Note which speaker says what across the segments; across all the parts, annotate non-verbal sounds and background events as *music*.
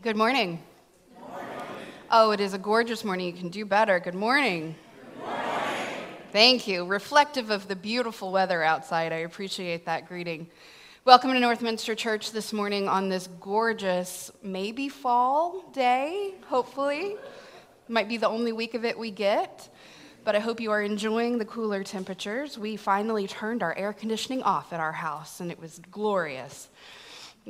Speaker 1: Good morning. Good morning. Oh, it is a gorgeous morning. You can do better. Good morning.
Speaker 2: Good morning.
Speaker 1: Thank you. Reflective of the beautiful weather outside. I appreciate that greeting. Welcome to Northminster Church this morning on this gorgeous, maybe fall day, hopefully. Might be the only week of it we get, but I hope you are enjoying the cooler temperatures. We finally turned our air conditioning off at our house, and it was glorious.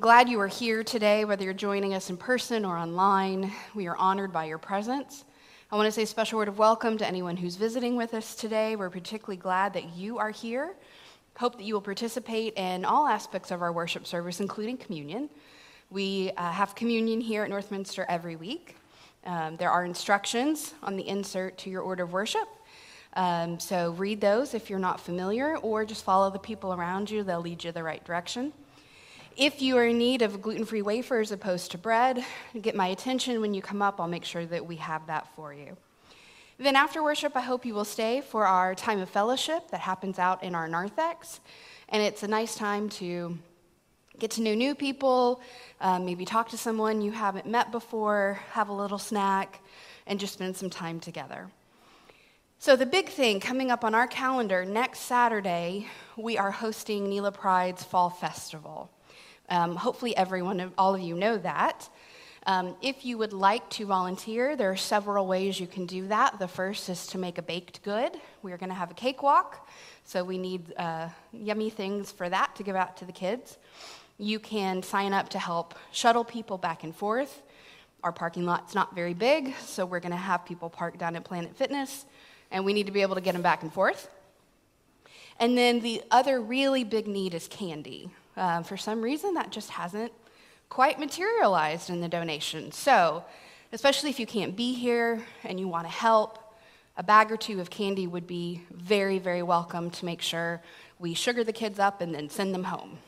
Speaker 1: Glad you are here today, whether you're joining us in person or online. We are honored by your presence. I want to say a special word of welcome to anyone who's visiting with us today. We're particularly glad that you are here. Hope that you will participate in all aspects of our worship service, including communion. We uh, have communion here at Northminster every week. Um, there are instructions on the insert to your order of worship. Um, so read those if you're not familiar, or just follow the people around you, they'll lead you the right direction. If you are in need of gluten free wafers opposed to bread, get my attention when you come up. I'll make sure that we have that for you. Then, after worship, I hope you will stay for our time of fellowship that happens out in our narthex. And it's a nice time to get to know new people, um, maybe talk to someone you haven't met before, have a little snack, and just spend some time together. So, the big thing coming up on our calendar next Saturday, we are hosting Nela Pride's Fall Festival. Um, hopefully, everyone, all of you know that. Um, if you would like to volunteer, there are several ways you can do that. The first is to make a baked good. We're going to have a cakewalk, so we need uh, yummy things for that to give out to the kids. You can sign up to help shuttle people back and forth. Our parking lot's not very big, so we're going to have people park down at Planet Fitness, and we need to be able to get them back and forth. And then the other really big need is candy. Uh, for some reason, that just hasn't quite materialized in the donation. So, especially if you can't be here and you want to help, a bag or two of candy would be very, very welcome to make sure we sugar the kids up and then send them home.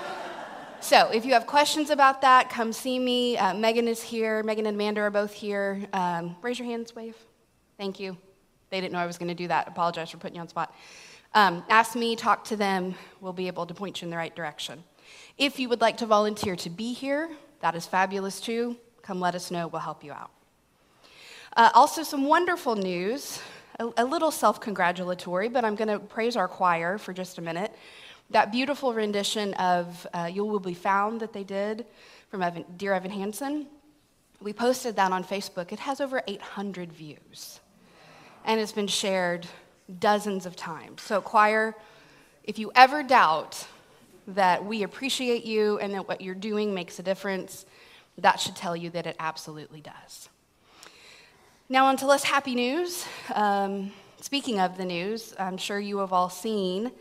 Speaker 1: *laughs* so, if you have questions about that, come see me. Uh, Megan is here. Megan and Amanda are both here. Um, raise your hands, wave. Thank you. They didn't know I was going to do that. Apologize for putting you on spot. Um, ask me, talk to them. We'll be able to point you in the right direction. If you would like to volunteer to be here, that is fabulous too. Come let us know, we'll help you out. Uh, also, some wonderful news, a, a little self congratulatory, but I'm going to praise our choir for just a minute. That beautiful rendition of uh, You Will Be Found that they did from Evan, Dear Evan Hansen, we posted that on Facebook. It has over 800 views, and it's been shared dozens of times. So, choir, if you ever doubt that we appreciate you and that what you're doing makes a difference, that should tell you that it absolutely does. Now, on to less happy news. Um, speaking of the news, I'm sure you have all seen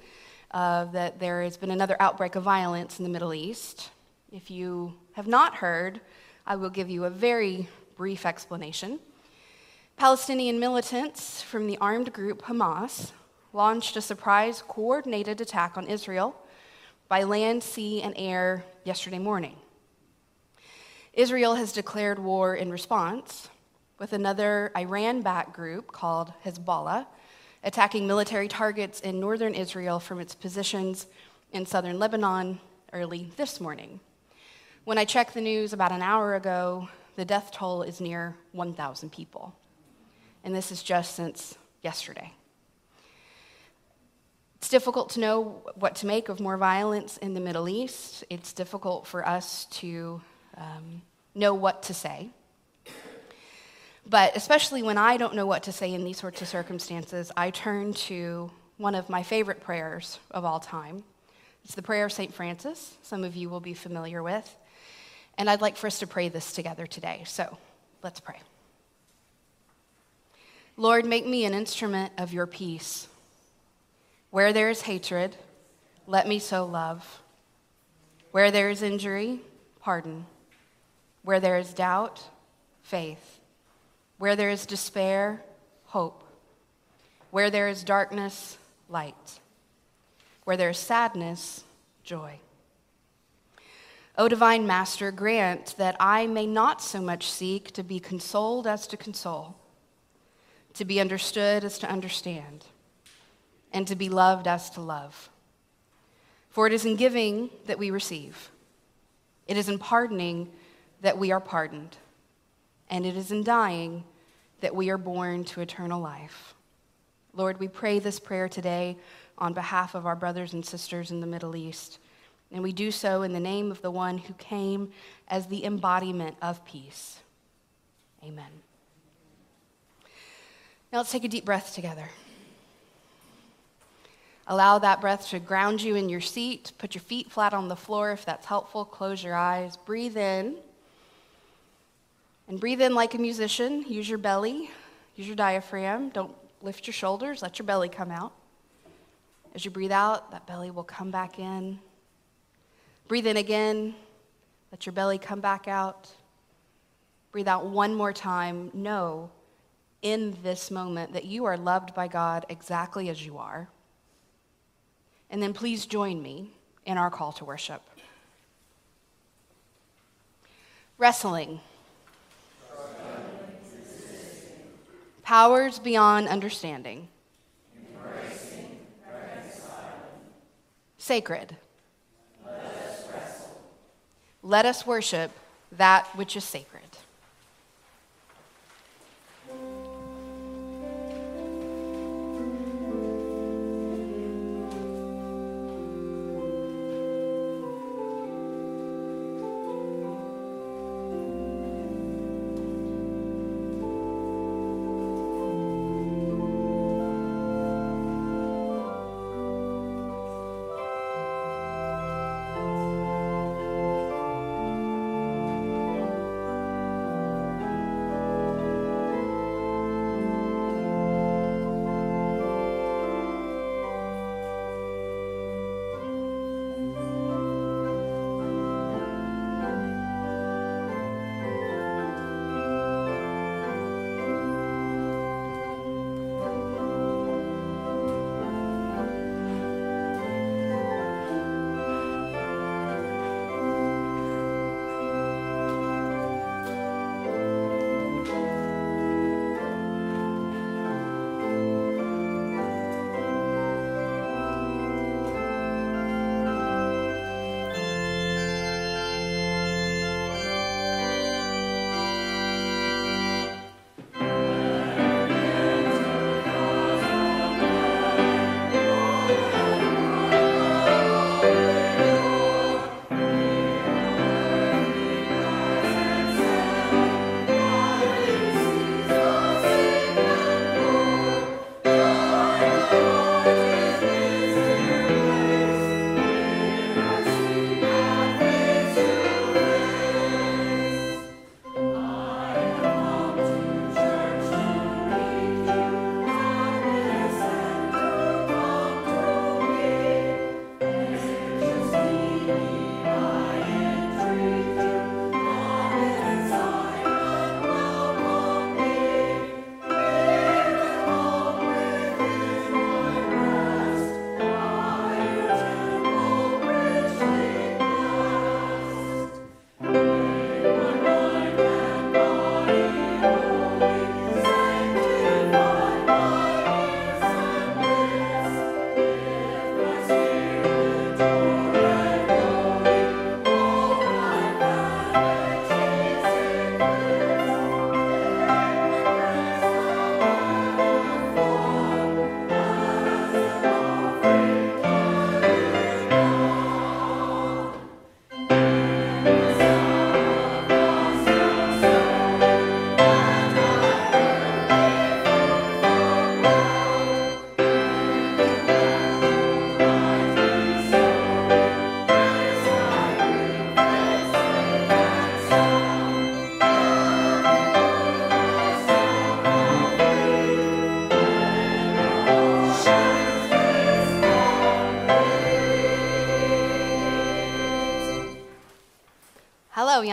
Speaker 1: uh, that there has been another outbreak of violence in the Middle East. If you have not heard, I will give you a very brief explanation. Palestinian militants from the armed group Hamas launched a surprise coordinated attack on Israel by land, sea, and air yesterday morning. Israel has declared war in response, with another Iran backed group called Hezbollah attacking military targets in northern Israel from its positions in southern Lebanon early this morning. When I checked the news about an hour ago, the death toll is near 1,000 people. And this is just since yesterday. It's difficult to know what to make of more violence in the Middle East. It's difficult for us to um, know what to say. But especially when I don't know what to say in these sorts of circumstances, I turn to one of my favorite prayers of all time. It's the prayer of St. Francis, some of you will be familiar with. And I'd like for us to pray this together today. So let's pray. Lord, make me an instrument of your peace. Where there is hatred, let me sow love. Where there is injury, pardon. Where there is doubt, faith. Where there is despair, hope. Where there is darkness, light. Where there is sadness, joy. O divine Master, grant that I may not so much seek to be consoled as to console, to be understood as to understand and to be loved as to love. For it is in giving that we receive, it is in pardoning that we are pardoned, and it is in dying that we are born to eternal life. Lord, we pray this prayer today on behalf of our brothers and sisters in the Middle East, and we do so in the name of the one who came as the embodiment of peace. Amen. Now let's take a deep breath together. Allow that breath to ground you in your seat. Put your feet flat on the floor if that's helpful. Close your eyes. Breathe in. And breathe in like a musician. Use your belly, use your diaphragm. Don't lift your shoulders. Let your belly come out. As you breathe out, that belly will come back in. Breathe in again. Let your belly come back out. Breathe out one more time. Know in this moment that you are loved by God exactly as you are. And then please join me in our call to worship. Wrestling. Powers beyond understanding. Sacred. Let us worship that which is sacred.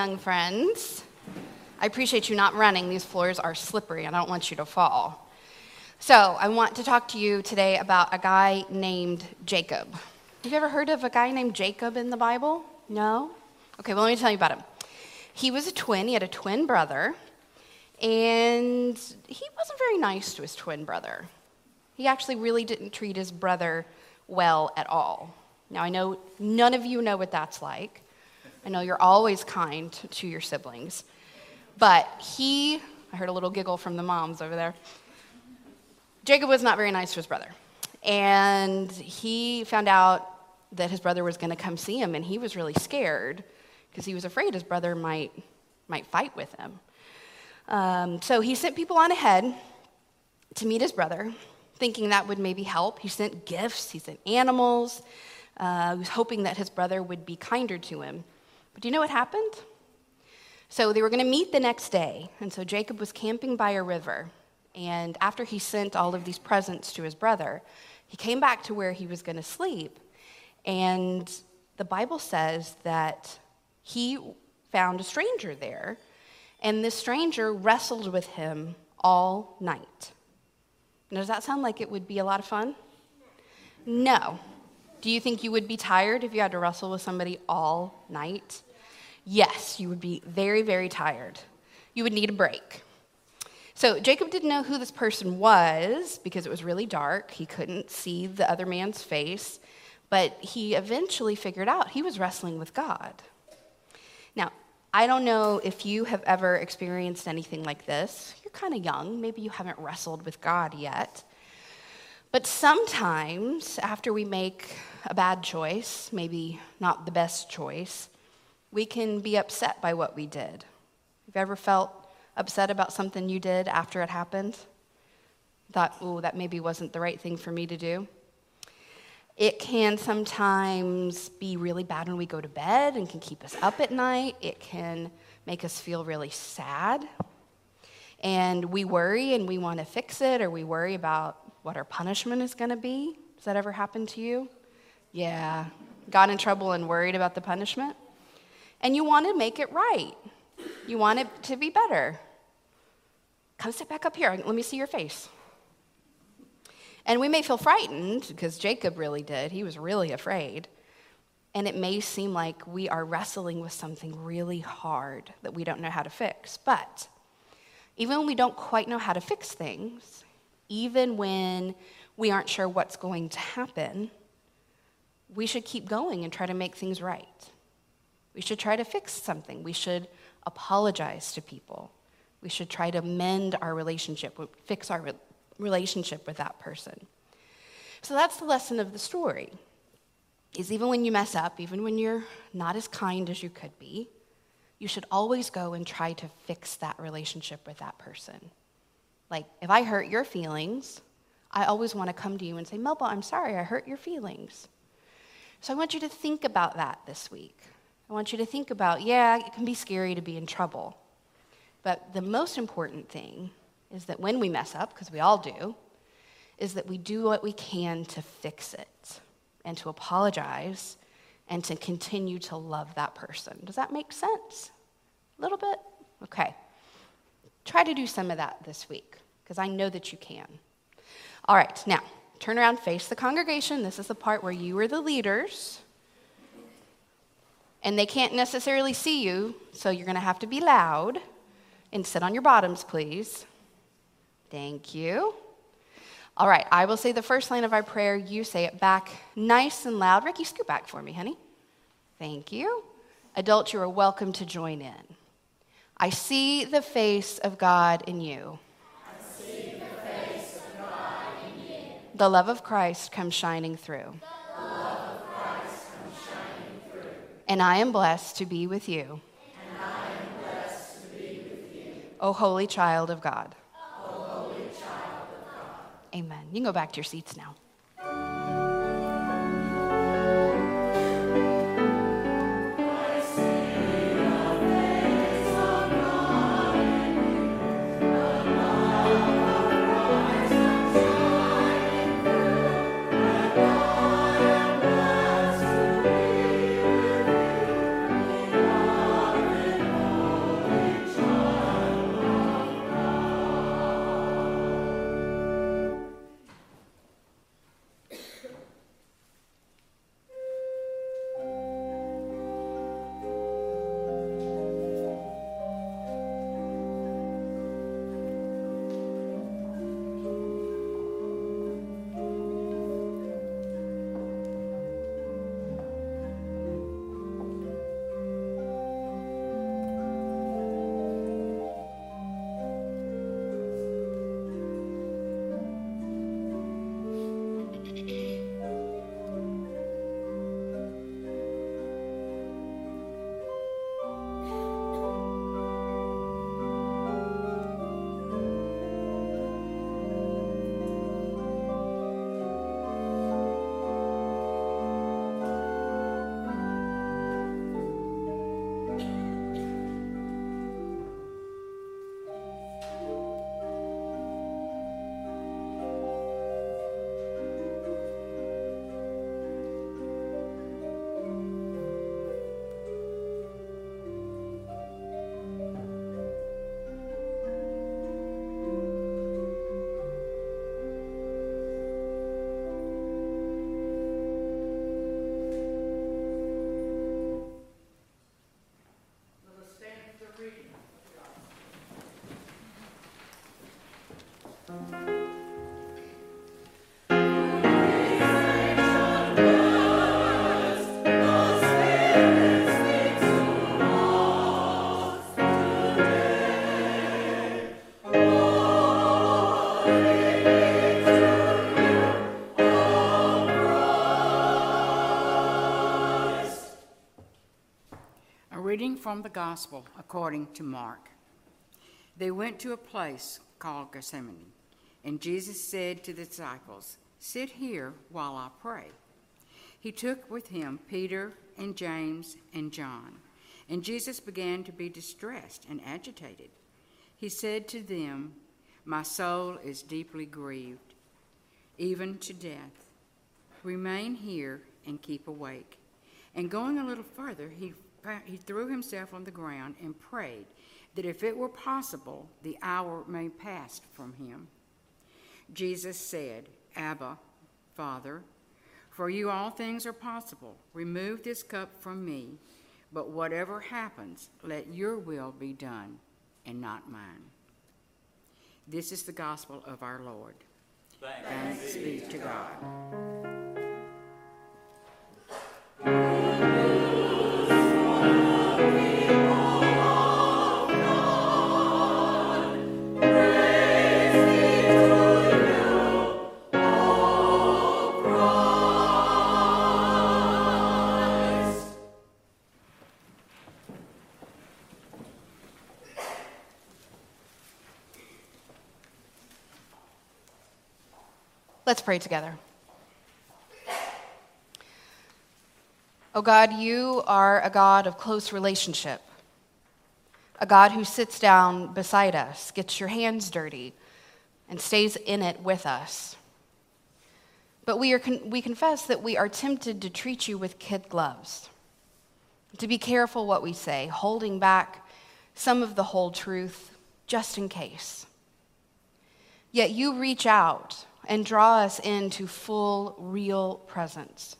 Speaker 1: Young friends. I appreciate you not running. These floors are slippery. I don't want you to fall. So, I want to talk to you today about a guy named Jacob. Have you ever heard of a guy named Jacob in the Bible? No? Okay, well, let me tell you about him. He was a twin, he had a twin brother, and he wasn't very nice to his twin brother. He actually really didn't treat his brother well at all. Now, I know none of you know what that's like. I know you're always kind to your siblings. But he, I heard a little giggle from the moms over there. Jacob was not very nice to his brother. And he found out that his brother was going to come see him, and he was really scared because he was afraid his brother might, might fight with him. Um, so he sent people on ahead to meet his brother, thinking that would maybe help. He sent gifts, he sent animals. Uh, he was hoping that his brother would be kinder to him. But do you know what happened? So they were going to meet the next day. And so Jacob was camping by a river. And after he sent all of these presents to his brother, he came back to where he was going to sleep. And the Bible says that he found a stranger there. And this stranger wrestled with him all night. Now, does that sound like it would be a lot of fun? No. Do you think you would be tired if you had to wrestle with somebody all night? Yes, you would be very, very tired. You would need a break. So Jacob didn't know who this person was because it was really dark. He couldn't see the other man's face, but he eventually figured out he was wrestling with God. Now, I don't know if you have ever experienced anything like this. You're kind of young, maybe you haven't wrestled with God yet. But sometimes, after we make a bad choice, maybe not the best choice, we can be upset by what we did. Have you ever felt upset about something you did after it happened? Thought, oh, that maybe wasn't the right thing for me to do? It can sometimes be really bad when we go to bed and can keep us up at night. It can make us feel really sad. And we worry and we want to fix it, or we worry about what our punishment is going to be. Does that ever happen to you? Yeah. Got in trouble and worried about the punishment? And you want to make it right. You want it to be better. Come sit back up here. Let me see your face. And we may feel frightened, because Jacob really did. He was really afraid. And it may seem like we are wrestling with something really hard that we don't know how to fix. But even when we don't quite know how to fix things, even when we aren't sure what's going to happen, we should keep going and try to make things right. We should try to fix something. We should apologize to people. We should try to mend our relationship, fix our relationship with that person. So that's the lesson of the story. Is even when you mess up, even when you're not as kind as you could be, you should always go and try to fix that relationship with that person. Like, if I hurt your feelings, I always want to come to you and say, Melba, I'm sorry, I hurt your feelings. So I want you to think about that this week. I want you to think about, yeah, it can be scary to be in trouble. But the most important thing is that when we mess up, because we all do, is that we do what we can to fix it and to apologize and to continue to love that person. Does that make sense? A little bit? Okay. Try to do some of that this week, because I know that you can. All right, now, turn around, face the congregation. This is the part where you are the leaders. And they can't necessarily see you, so you're going to have to be loud and sit on your bottoms, please. Thank you. All right, I will say the first line of our prayer. You say it back nice and loud. Ricky, scoot back for me, honey. Thank you. Adults, you are welcome to join in. I see the face of God in you.
Speaker 2: I see the face of God in you.
Speaker 1: The love of Christ comes shining through.
Speaker 2: The love of Christ comes shining through.
Speaker 1: And I am blessed to be with you.
Speaker 2: Blessed to be with you.
Speaker 1: O holy child of God.
Speaker 2: Amen.
Speaker 1: You can go back to your seats now.
Speaker 3: From the Gospel according to Mark. They went to a place called Gethsemane, and Jesus said to the disciples, Sit here while I pray. He took with him Peter and James and John, and Jesus began to be distressed and agitated. He said to them, My soul is deeply grieved, even to death. Remain here and keep awake. And going a little further, he he threw himself on the ground and prayed that if it were possible, the hour may pass from him. Jesus said, Abba, Father, for you all things are possible. Remove this cup from me, but whatever happens, let your will be done and not mine. This is the gospel of our Lord. Thanks, Thanks be to God.
Speaker 1: Pray together. Oh God, you are a God of close relationship, a God who sits down beside us, gets your hands dirty, and stays in it with us. But we, are con- we confess that we are tempted to treat you with kid gloves, to be careful what we say, holding back some of the whole truth just in case. Yet you reach out and draw us into full, real presence.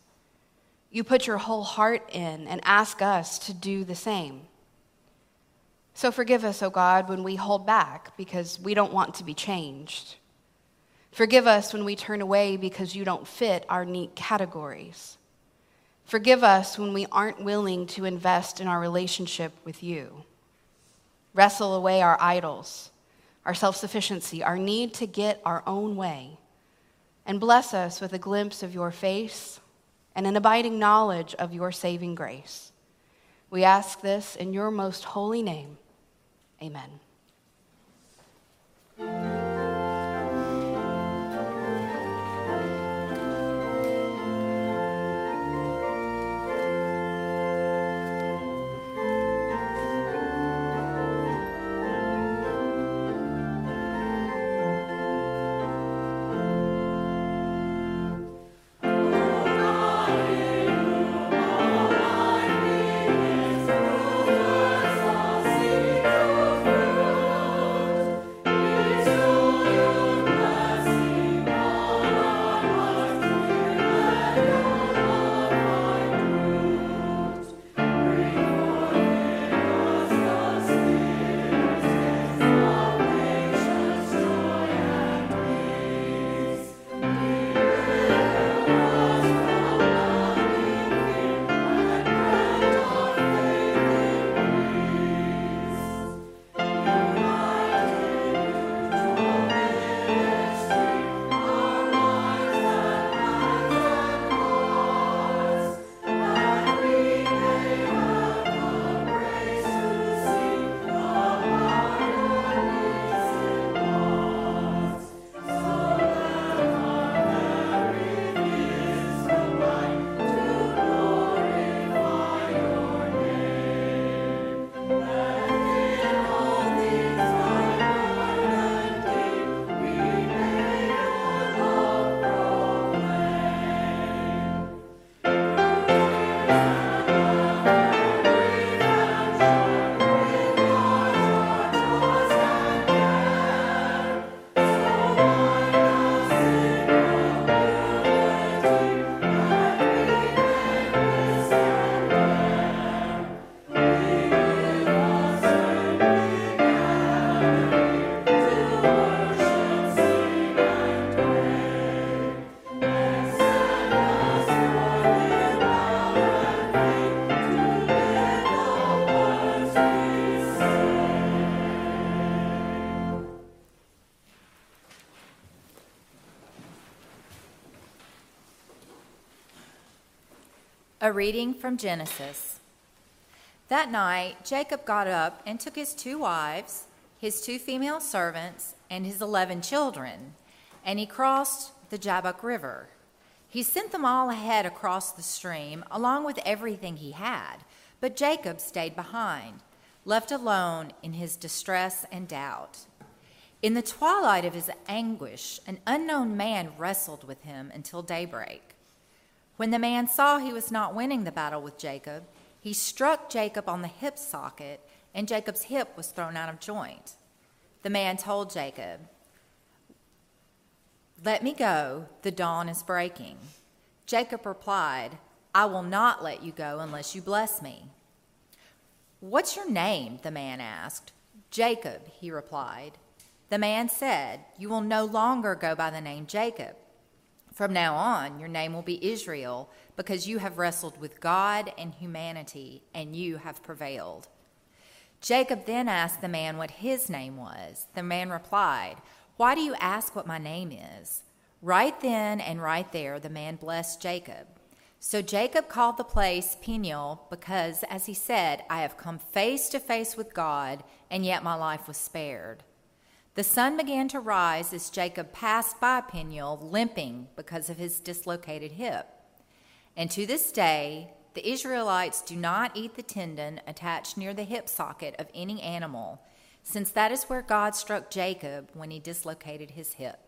Speaker 1: You put your whole heart in and ask us to do the same. So forgive us, O oh God, when we hold back because we don't want to be changed. Forgive us when we turn away because you don't fit our neat categories. Forgive us when we aren't willing to invest in our relationship with you. Wrestle away our idols, our self sufficiency, our need to get our own way and bless us with a glimpse of your face and an abiding knowledge of your saving grace. We ask this in your most holy name. Amen.
Speaker 4: A reading from Genesis. That night, Jacob got up and took his two wives, his two female servants, and his eleven children, and he crossed the Jabbok River. He sent them all ahead across the stream, along with everything he had, but Jacob stayed behind, left alone in his distress and doubt. In the twilight of his anguish, an unknown man wrestled with him until daybreak. When the man saw he was not winning the battle with Jacob, he struck Jacob on the hip socket, and Jacob's hip was thrown out of joint. The man told Jacob, Let me go, the dawn is breaking. Jacob replied, I will not let you go unless you bless me. What's your name? the man asked. Jacob, he replied. The man said, You will no longer go by the name Jacob. From now on, your name will be Israel because you have wrestled with God and humanity, and you have prevailed. Jacob then asked the man what his name was. The man replied, Why do you ask what my name is? Right then and right there, the man blessed Jacob. So Jacob called the place Peniel because, as he said, I have come face to face with God, and yet my life was spared. The sun began to rise as Jacob passed by Peniel, limping because of his dislocated hip. And to this day, the Israelites do not eat the tendon attached near the hip socket of any animal, since that is where God struck Jacob when he dislocated his hip.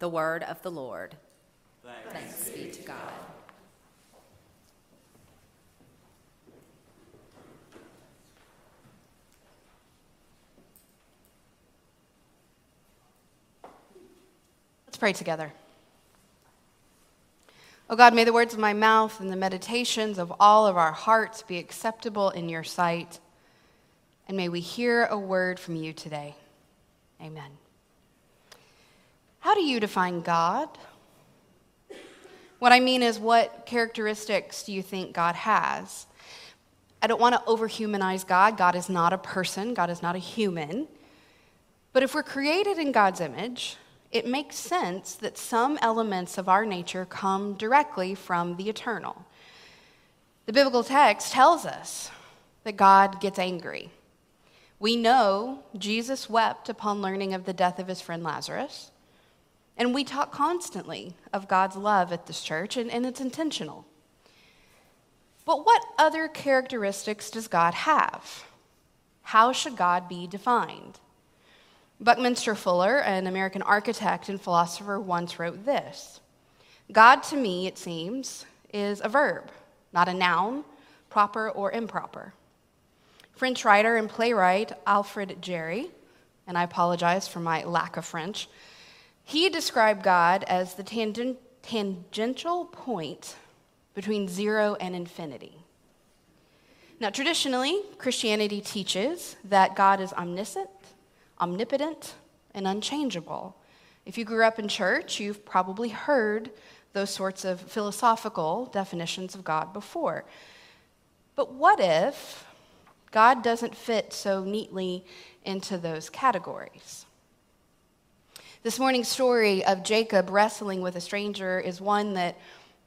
Speaker 4: The word of the Lord. Thanks, Thanks be to God.
Speaker 1: Let's pray together. Oh God, may the words of my mouth and the meditations of all of our hearts be acceptable in your sight. And may we hear a word from you today. Amen. How do you define God? What I mean is, what characteristics do you think God has? I don't want to overhumanize God. God is not a person, God is not a human. But if we're created in God's image, it makes sense that some elements of our nature come directly from the eternal. The biblical text tells us that God gets angry. We know Jesus wept upon learning of the death of his friend Lazarus. And we talk constantly of God's love at this church, and, and it's intentional. But what other characteristics does God have? How should God be defined? Buckminster Fuller, an American architect and philosopher, once wrote this God, to me, it seems, is a verb, not a noun, proper or improper. French writer and playwright Alfred Jarry, and I apologize for my lack of French, he described God as the tangent, tangential point between zero and infinity. Now, traditionally, Christianity teaches that God is omniscient, omnipotent, and unchangeable. If you grew up in church, you've probably heard those sorts of philosophical definitions of God before. But what if God doesn't fit so neatly into those categories? This morning's story of Jacob wrestling with a stranger is one that,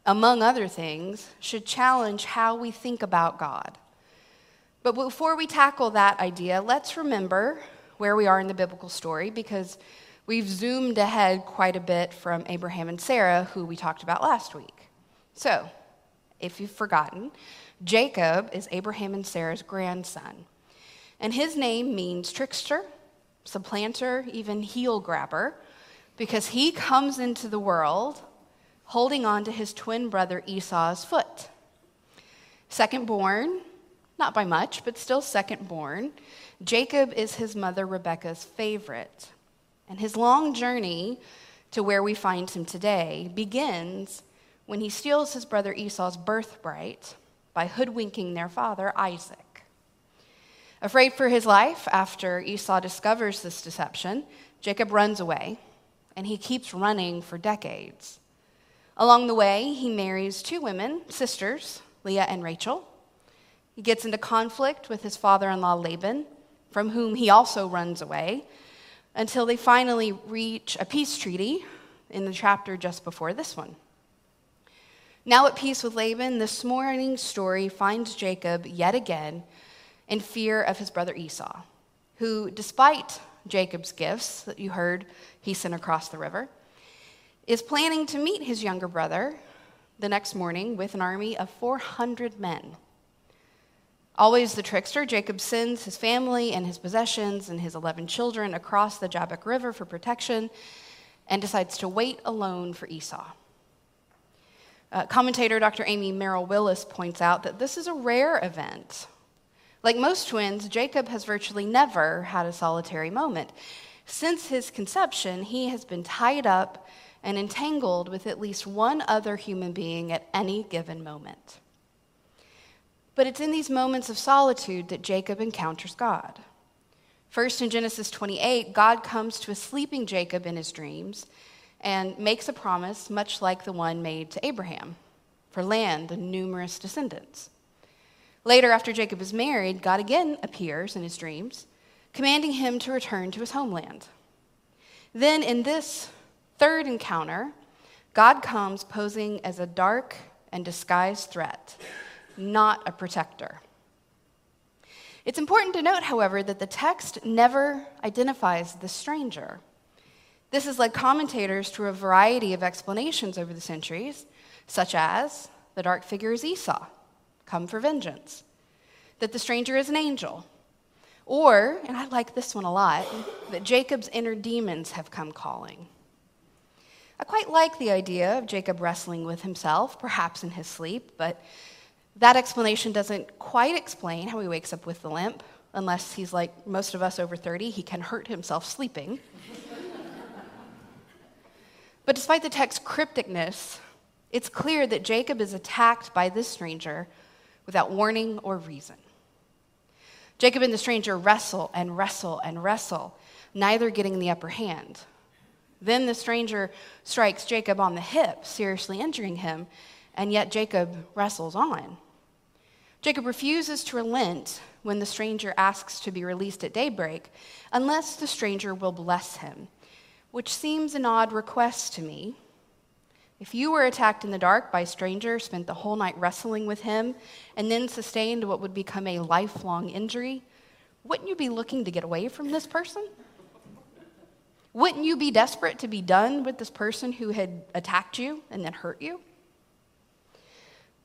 Speaker 1: among other things, should challenge how we think about God. But before we tackle that idea, let's remember where we are in the biblical story because we've zoomed ahead quite a bit from Abraham and Sarah, who we talked about last week. So, if you've forgotten, Jacob is Abraham and Sarah's grandson. And his name means trickster, supplanter, even heel grabber, because he comes into the world holding on to his twin brother Esau's foot. Second born, not by much, but still second born. Jacob is his mother Rebekah's favorite. And his long journey to where we find him today begins when he steals his brother Esau's birthright by hoodwinking their father, Isaac. Afraid for his life after Esau discovers this deception, Jacob runs away, and he keeps running for decades. Along the way, he marries two women, sisters, Leah and Rachel. He gets into conflict with his father in law, Laban, from whom he also runs away, until they finally reach a peace treaty in the chapter just before this one. Now at peace with Laban, this morning's story finds Jacob yet again in fear of his brother Esau, who, despite Jacob's gifts that you heard he sent across the river, is planning to meet his younger brother the next morning with an army of 400 men. Always the trickster, Jacob sends his family and his possessions and his 11 children across the Jabbok River for protection and decides to wait alone for Esau. Uh, commentator Dr. Amy Merrill Willis points out that this is a rare event. Like most twins, Jacob has virtually never had a solitary moment. Since his conception, he has been tied up and entangled with at least one other human being at any given moment. But it's in these moments of solitude that Jacob encounters God. First, in Genesis 28, God comes to a sleeping Jacob in his dreams and makes a promise much like the one made to Abraham for land and numerous descendants. Later, after Jacob is married, God again appears in his dreams, commanding him to return to his homeland. Then, in this third encounter, God comes posing as a dark and disguised threat, not a protector. It's important to note, however, that the text never identifies the stranger. This has led commentators to a variety of explanations over the centuries, such as the dark figure is Esau, come for vengeance, that the stranger is an angel, or, and I like this one a lot, that Jacob's inner demons have come calling. I quite like the idea of Jacob wrestling with himself, perhaps in his sleep, but that explanation doesn't quite explain how he wakes up with the limp, unless he's like most of us over 30, he can hurt himself sleeping. *laughs* but despite the text's crypticness, it's clear that Jacob is attacked by this stranger without warning or reason. Jacob and the stranger wrestle and wrestle and wrestle, neither getting the upper hand. Then the stranger strikes Jacob on the hip, seriously injuring him, and yet Jacob wrestles on. Jacob refuses to relent when the stranger asks to be released at daybreak, unless the stranger will bless him, which seems an odd request to me. If you were attacked in the dark by a stranger, spent the whole night wrestling with him, and then sustained what would become a lifelong injury, wouldn't you be looking to get away from this person? Wouldn't you be desperate to be done with this person who had attacked you and then hurt you?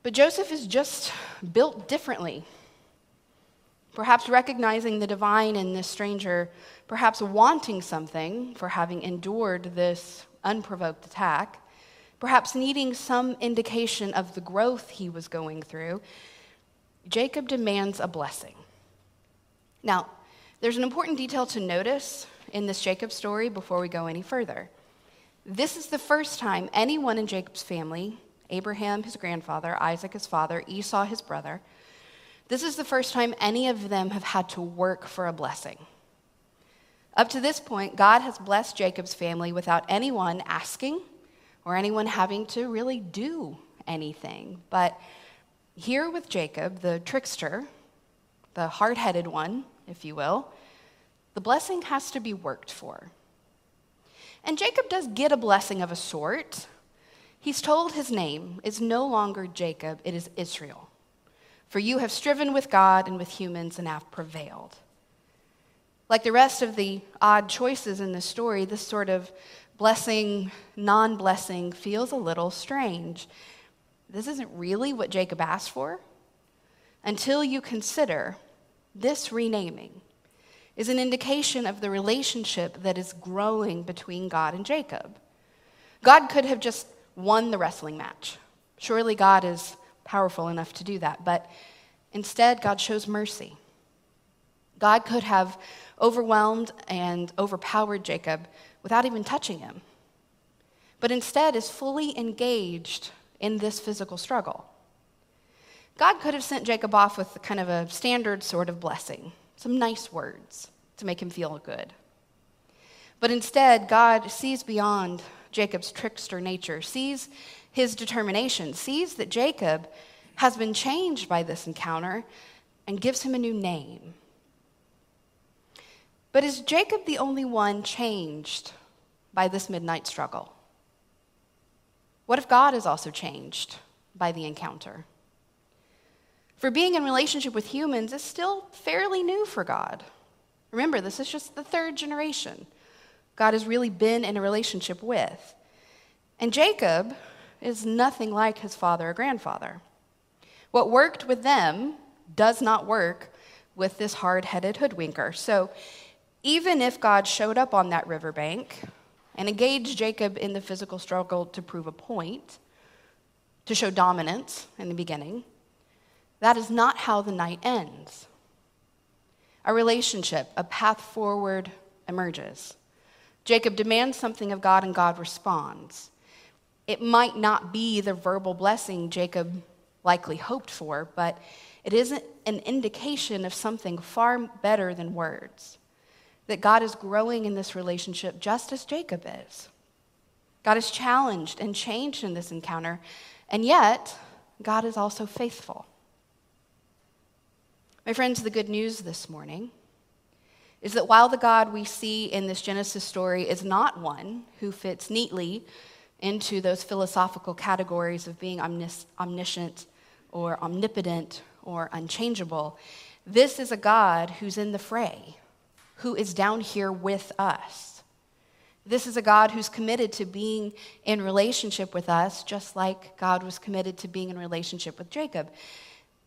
Speaker 1: But Joseph is just built differently. Perhaps recognizing the divine in this stranger, perhaps wanting something for having endured this unprovoked attack, perhaps needing some indication of the growth he was going through, Jacob demands a blessing. Now, there's an important detail to notice in this Jacob story before we go any further. This is the first time anyone in Jacob's family, Abraham, his grandfather, Isaac, his father, Esau, his brother, this is the first time any of them have had to work for a blessing. Up to this point, God has blessed Jacob's family without anyone asking or anyone having to really do anything. But here with Jacob, the trickster, the hard headed one, if you will, the blessing has to be worked for. And Jacob does get a blessing of a sort. He's told his name is no longer Jacob, it is Israel. For you have striven with God and with humans and have prevailed. Like the rest of the odd choices in the story, this sort of blessing, non blessing feels a little strange. This isn't really what Jacob asked for until you consider this renaming is an indication of the relationship that is growing between God and Jacob. God could have just won the wrestling match. Surely God is powerful enough to do that. But instead, God shows mercy. God could have overwhelmed and overpowered Jacob without even touching him, but instead is fully engaged in this physical struggle. God could have sent Jacob off with kind of a standard sort of blessing some nice words to make him feel good. But instead, God sees beyond Jacob's trickster nature, sees his determination, sees that Jacob has been changed by this encounter, and gives him a new name. But is Jacob the only one changed by this midnight struggle? What if God is also changed by the encounter. For being in relationship with humans is still fairly new for God. Remember, this is just the third generation God has really been in a relationship with. And Jacob is nothing like his father or grandfather. What worked with them does not work with this hard headed hoodwinker. So even if God showed up on that riverbank and engaged Jacob in the physical struggle to prove a point, to show dominance in the beginning, that is not how the night ends. A relationship, a path forward emerges. Jacob demands something of God and God responds. It might not be the verbal blessing Jacob likely hoped for, but it is an indication of something far better than words. That God is growing in this relationship just as Jacob is. God is challenged and changed in this encounter, and yet God is also faithful. My friends, the good news this morning is that while the God we see in this Genesis story is not one who fits neatly into those philosophical categories of being omnis- omniscient or omnipotent or unchangeable, this is a God who's in the fray, who is down here with us. This is a God who's committed to being in relationship with us, just like God was committed to being in relationship with Jacob.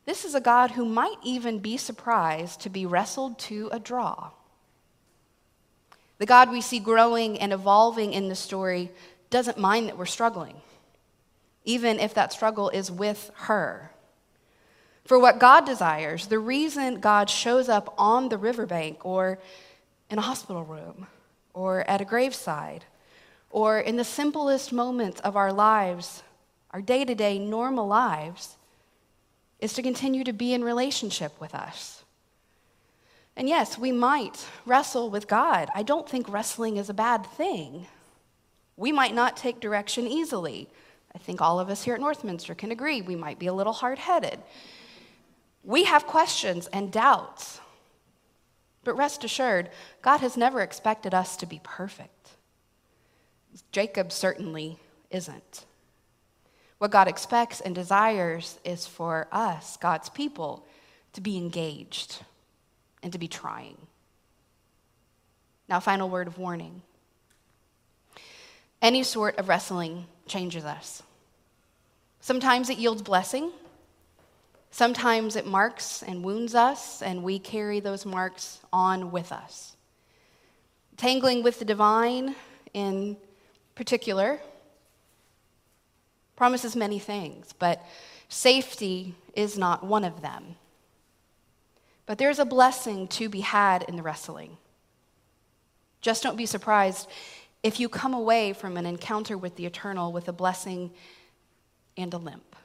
Speaker 1: This is a God who might even be surprised to be wrestled to a draw. The God we see growing and evolving in the story doesn't mind that we're struggling, even if that struggle is with her. For what God desires, the reason God shows up on the riverbank or in a hospital room or at a graveside or in the simplest moments of our lives, our day to day normal lives, is to continue to be in relationship with us. And yes, we might wrestle with God. I don't think wrestling is a bad thing. We might not take direction easily. I think all of us here at Northminster can agree we might be a little hard headed. We have questions and doubts. But rest assured, God has never expected us to be perfect. Jacob certainly isn't. What God expects and desires is for us, God's people, to be engaged and to be trying. Now, final word of warning any sort of wrestling changes us. Sometimes it yields blessing, sometimes it marks and wounds us, and we carry those marks on with us. Tangling with the divine in particular promises many things, but safety is not one of them. But there's a blessing to be had in the wrestling. Just don't be surprised if you come away from an encounter with the eternal with a blessing and a limp.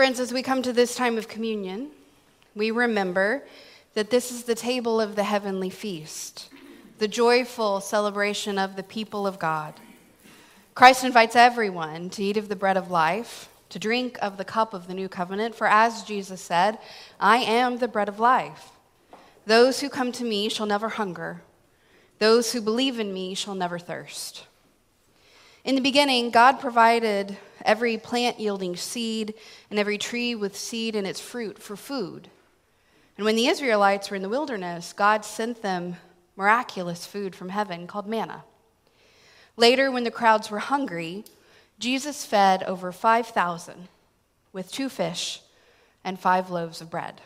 Speaker 1: Friends, as we come to this time of communion, we remember that this is the table of the heavenly feast, the joyful celebration of the people of God. Christ invites everyone to eat of the bread of life, to drink of the cup of the new covenant, for as Jesus said, I am the bread of life. Those who come to me shall never hunger, those who believe in me shall never thirst. In the beginning, God provided every plant yielding seed and every tree with seed in its fruit for food. And when the Israelites were in the wilderness, God sent them miraculous food from heaven called manna. Later, when the crowds were hungry, Jesus fed over 5,000 with two fish and five loaves of bread.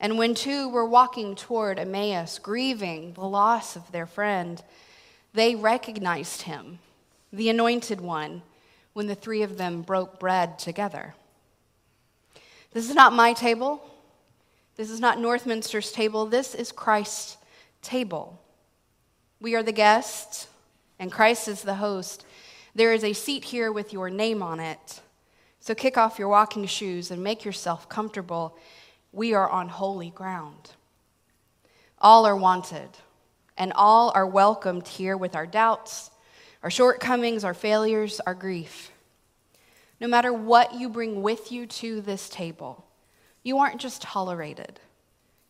Speaker 1: And when two were walking toward Emmaus, grieving the loss of their friend, they recognized him the anointed one, when the three of them broke bread together. This is not my table. This is not Northminster's table. This is Christ's table. We are the guests, and Christ is the host. There is a seat here with your name on it. So kick off your walking shoes and make yourself comfortable. We are on holy ground. All are wanted, and all are welcomed here with our doubts our shortcomings, our failures, our grief. No matter what you bring with you to this table, you aren't just tolerated,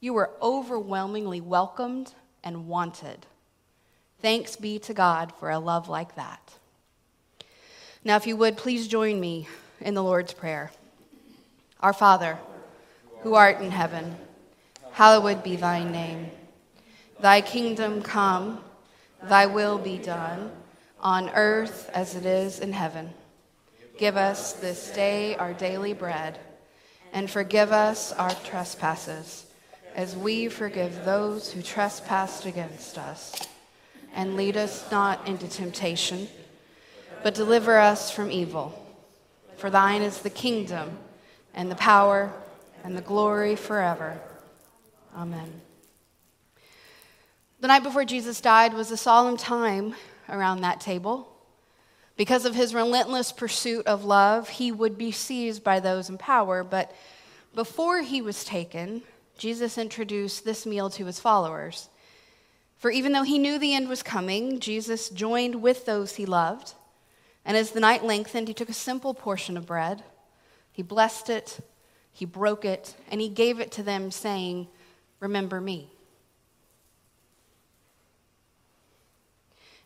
Speaker 1: you are overwhelmingly welcomed and wanted. Thanks be to God for a love like that. Now, if you would, please join me in the Lord's Prayer. Our Father, who art in heaven, hallowed be thy name. Thy kingdom come, thy will be done on earth as it is in heaven. Give us this day our daily bread, and forgive us our trespasses, as we forgive those who trespass against us. And lead us not into temptation, but deliver us from evil. For thine is the kingdom, and the power, and the glory forever. Amen. The night before Jesus died was a solemn time around that table. Because of his relentless pursuit of love, he would be seized by those in power. But before he was taken, Jesus introduced this meal to his followers. For even though he knew the end was coming, Jesus joined with those he loved. And as the night lengthened, he took a simple portion of bread. He blessed it, he broke it, and he gave it to them, saying, Remember me.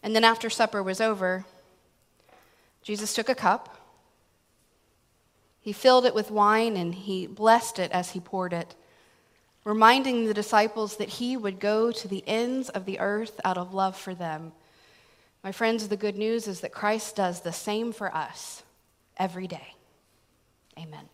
Speaker 1: And then after supper was over, Jesus took a cup. He filled it with wine and he blessed it as he poured it, reminding the disciples that he would go to the ends of the earth out of love for them. My friends, the good news is that Christ does the same for us every day. Amen.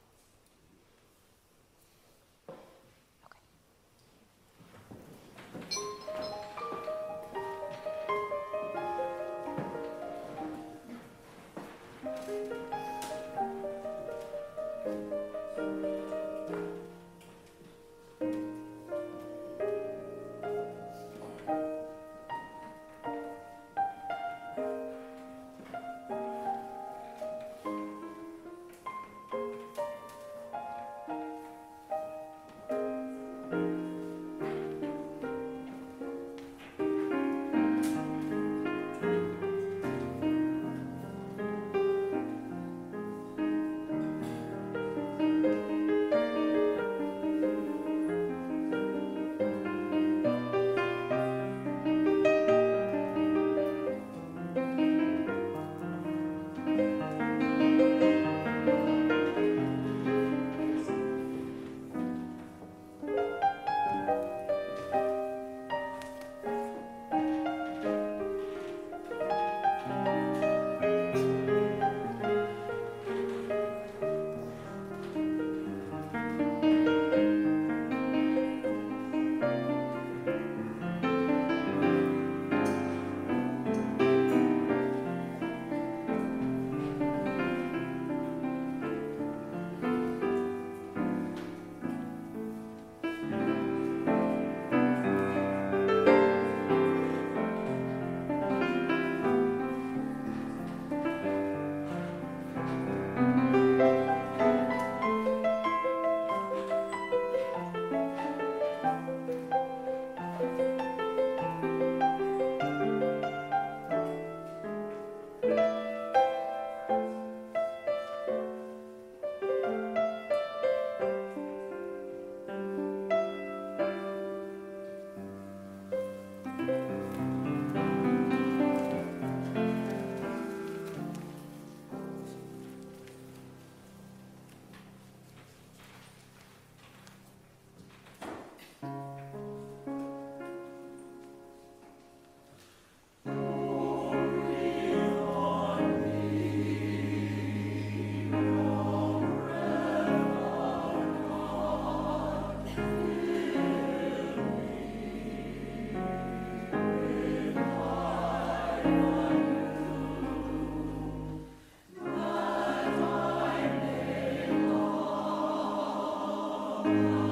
Speaker 1: Oh.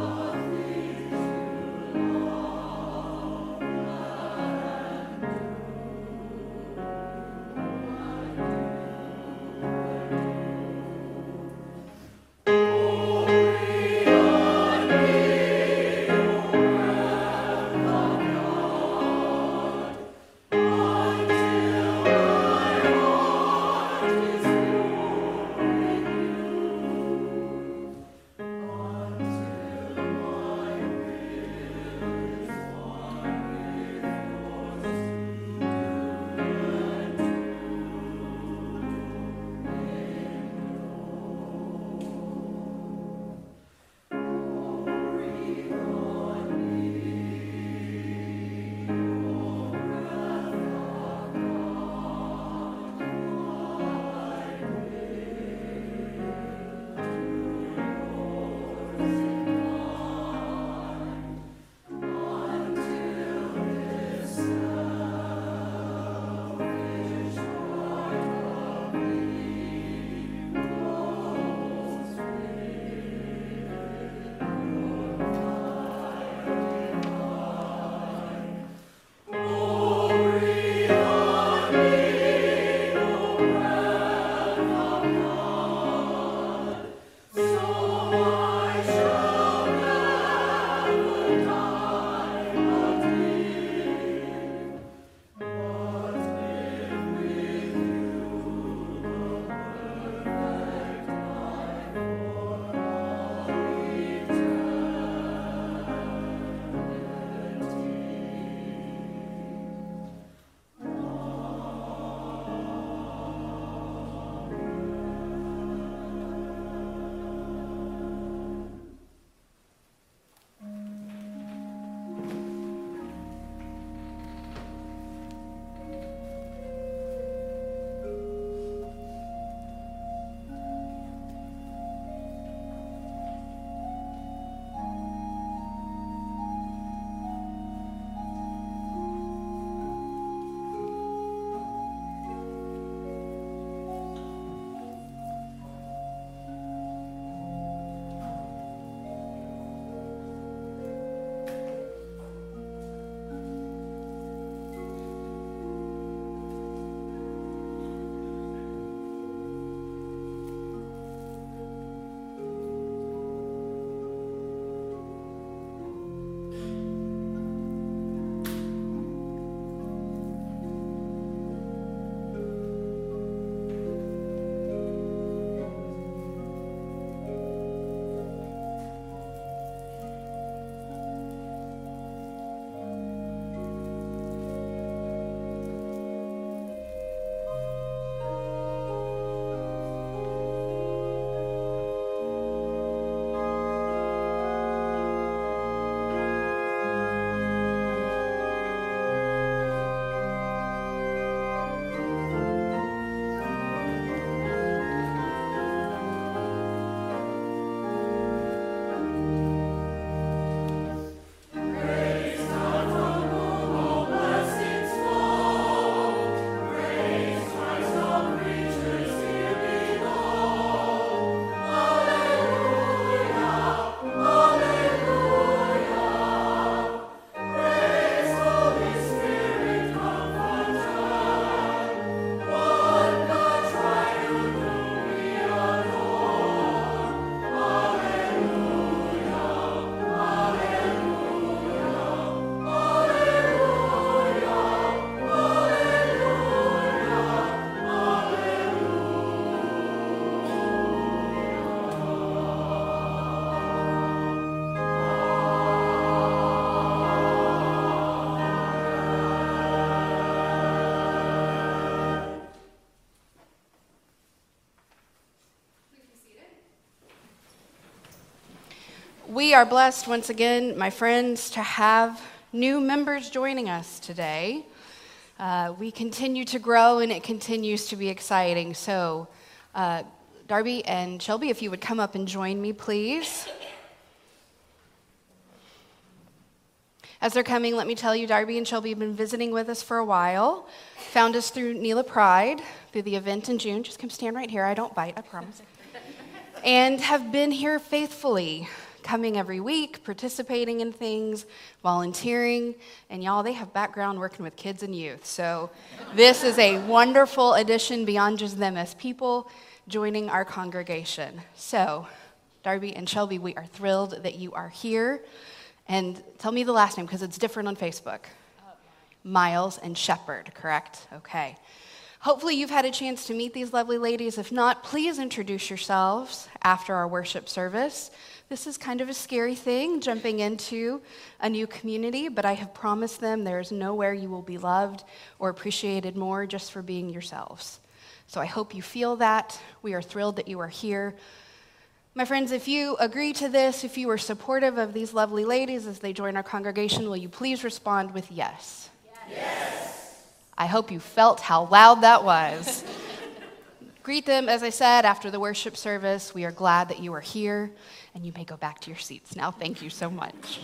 Speaker 1: We are blessed once again, my friends, to have new members joining us today. Uh, we continue to grow and it continues to be exciting. So, uh, Darby and Shelby, if you would come up and join me, please. As they're coming, let me tell you, Darby and Shelby have been visiting with us for a while. Found us through Nila Pride, through the event in June. Just come stand right here. I don't bite, I promise. and have been here faithfully coming every week, participating in things, volunteering, and y'all, they have background working with kids and youth. So this is a wonderful addition beyond just them as people joining our congregation. So, Darby and Shelby, we are thrilled that you are here. And tell me the last name because it's different on Facebook. Miles and Shepherd, correct? Okay. Hopefully, you've had a chance to meet these lovely ladies. If not, please introduce yourselves after our worship service. This is kind of a scary thing, jumping into a new community, but I have promised them there's nowhere you will be loved or appreciated more just for being yourselves. So I hope you feel that. We are thrilled that you are here. My friends, if you agree to this, if you are supportive of these lovely ladies as they join our congregation, will you please respond with yes?
Speaker 2: Yes.
Speaker 1: I hope you felt how loud that was. *laughs* Greet them, as I said, after the worship service. We are glad that you are here and you may go back to your seats now. Thank you so much.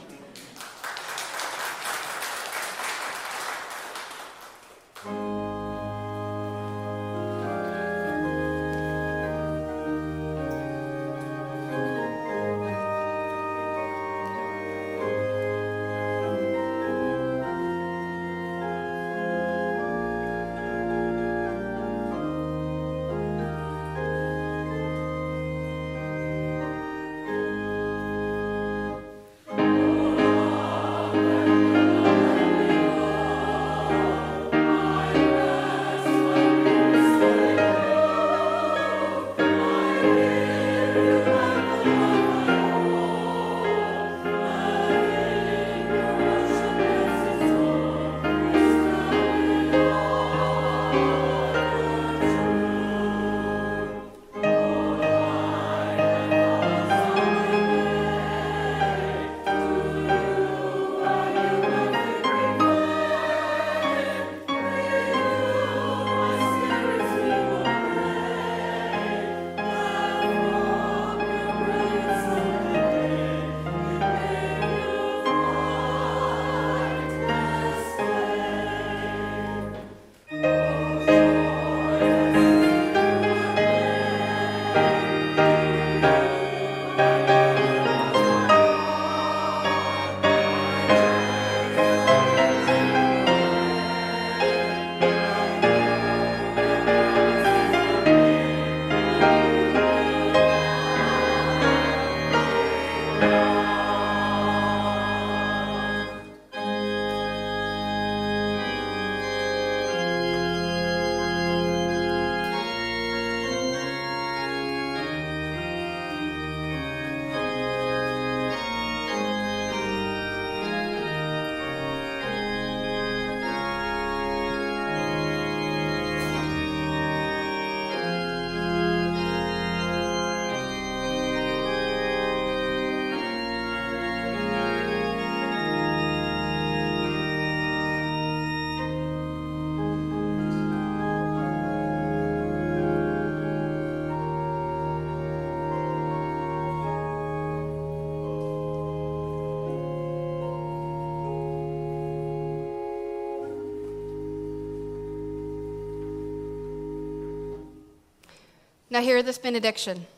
Speaker 1: Now, hear this benediction.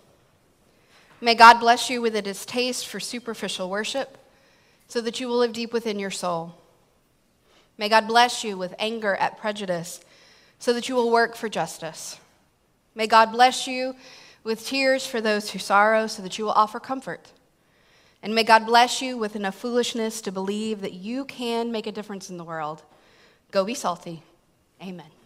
Speaker 1: May God bless you with a distaste for superficial worship so that you will live deep within your soul. May God bless you with anger at prejudice so that you will work for justice. May God bless you with tears for those who sorrow so that you will offer comfort. And may God bless you with enough foolishness to believe that you can make a difference in the world. Go be salty. Amen.